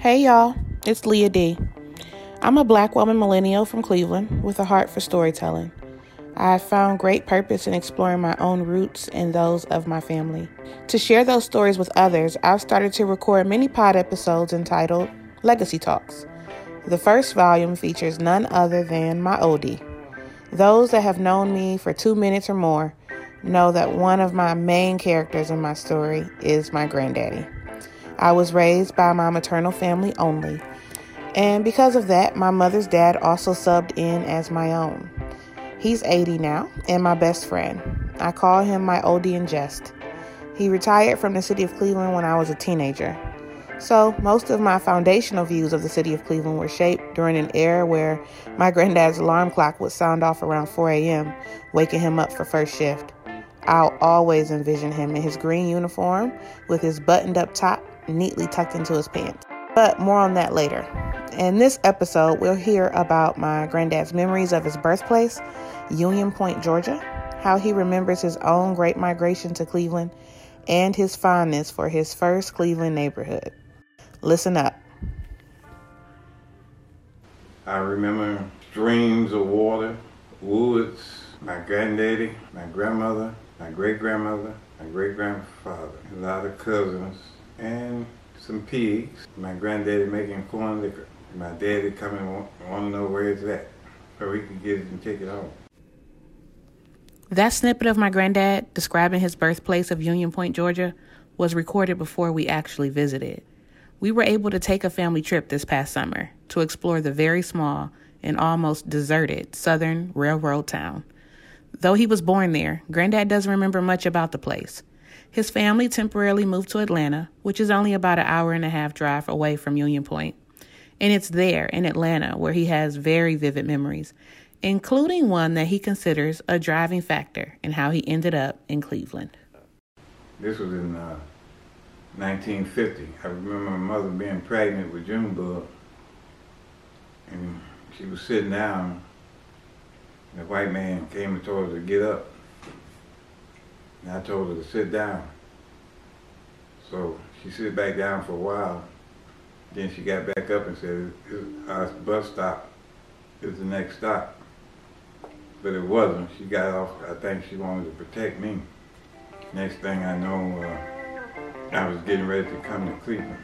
Hey y'all, it's Leah D. I'm a black woman millennial from Cleveland with a heart for storytelling. I have found great purpose in exploring my own roots and those of my family. To share those stories with others, I've started to record mini pod episodes entitled Legacy Talks. The first volume features none other than my oldie. Those that have known me for two minutes or more know that one of my main characters in my story is my granddaddy. I was raised by my maternal family only, and because of that, my mother's dad also subbed in as my own. He's 80 now and my best friend. I call him my oldie in jest. He retired from the city of Cleveland when I was a teenager. So, most of my foundational views of the city of Cleveland were shaped during an era where my granddad's alarm clock would sound off around 4 a.m., waking him up for first shift. I'll always envision him in his green uniform with his buttoned up top neatly tucked into his pants. But more on that later. In this episode, we'll hear about my granddad's memories of his birthplace, Union Point, Georgia, how he remembers his own great migration to Cleveland, and his fondness for his first Cleveland neighborhood. Listen up. I remember streams of water, woods, my granddaddy, my grandmother, my great grandmother, my great grandfather, a lot of cousins, and some pigs. My granddaddy making corn liquor. My daddy coming want, want to know where it's at so he can get it and take it home. That snippet of my granddad describing his birthplace of Union Point, Georgia, was recorded before we actually visited. We were able to take a family trip this past summer to explore the very small and almost deserted southern railroad town. Though he was born there, Granddad doesn't remember much about the place. His family temporarily moved to Atlanta, which is only about an hour and a half drive away from Union Point. And it's there in Atlanta where he has very vivid memories, including one that he considers a driving factor in how he ended up in Cleveland. This was in uh, 1950. I remember my mother being pregnant with Junebug, and she was sitting down. And the white man came and told her to get up. And I told her to sit down. So she sit back down for a while. Then she got back up and said, our bus stop is the next stop. But it wasn't. She got off, I think she wanted to protect me. Next thing I know, uh, I was getting ready to come to Cleveland.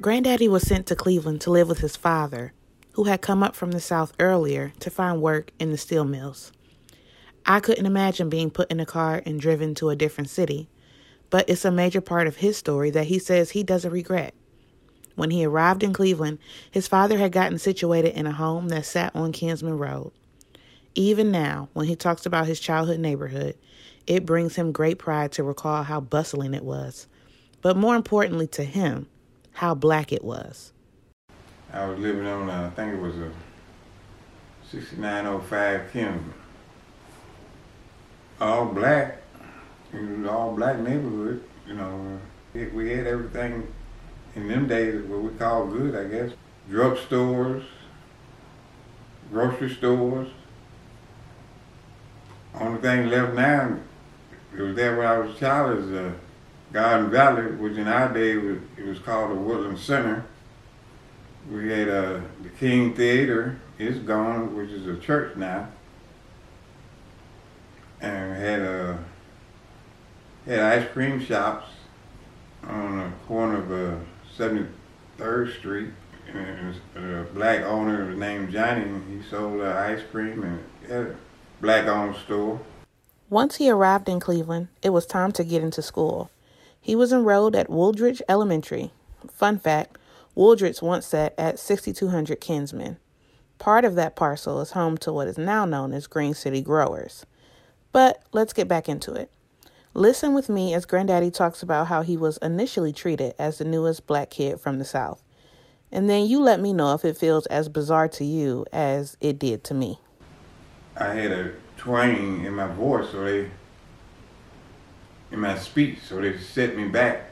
Granddaddy was sent to Cleveland to live with his father, who had come up from the South earlier to find work in the steel mills. I couldn't imagine being put in a car and driven to a different city, but it's a major part of his story that he says he doesn't regret. When he arrived in Cleveland, his father had gotten situated in a home that sat on Kinsman Road. Even now, when he talks about his childhood neighborhood, it brings him great pride to recall how bustling it was, but more importantly to him, how black it was. I was living on, uh, I think it was a 6905 Kinsman all black, it was all black neighborhood. You know, we had everything in them days what we call good, I guess. Drug stores, grocery stores. Only thing left now, it was there when I was a child, is uh, Garden Valley, which in our day was, it was called the Woodland Center. We had uh, the King Theater, it's gone, which is a church now and had a had ice cream shops on the corner of uh, 73rd Street. And a black owner named Johnny. He sold uh, ice cream and had a black owned store. Once he arrived in Cleveland, it was time to get into school. He was enrolled at Wooldridge Elementary. Fun fact Wooldridge once sat at 6200 Kinsman. Part of that parcel is home to what is now known as Green City Growers. But let's get back into it. Listen with me as Granddaddy talks about how he was initially treated as the newest black kid from the South. And then you let me know if it feels as bizarre to you as it did to me. I had a twang in my voice, so they, in my speech, so they set me back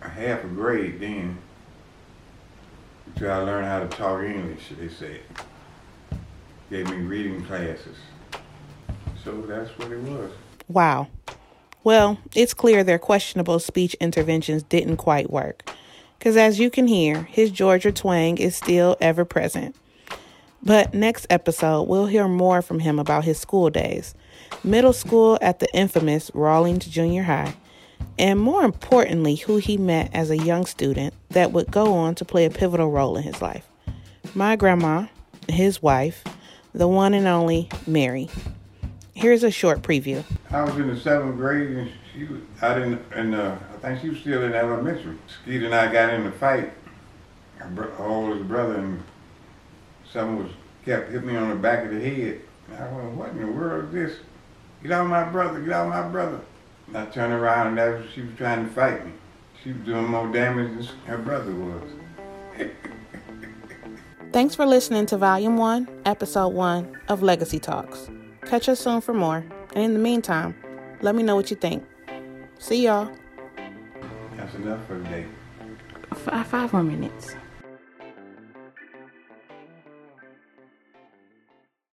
a half a grade then until I learned how to talk English, they said. Gave me reading classes. So that's what it was. Wow. Well, it's clear their questionable speech interventions didn't quite work. Because as you can hear, his Georgia twang is still ever present. But next episode, we'll hear more from him about his school days, middle school at the infamous Rawlings Junior High, and more importantly, who he met as a young student that would go on to play a pivotal role in his life. My grandma, his wife, the one and only Mary. Here's a short preview. I was in the seventh grade and she was out in, in uh, I think she was still in elementary. Skeet and I got in a fight. Her oldest brother and someone was kept hitting me on the back of the head. And I went, what in the world is this? Get out of my brother, get out of my brother. And I turned around and that was, she was trying to fight me. She was doing more damage than her brother was. Thanks for listening to Volume 1, Episode 1 of Legacy Talks. Catch us soon for more. And in the meantime, let me know what you think. See y'all. That's enough for today. Five, five more minutes.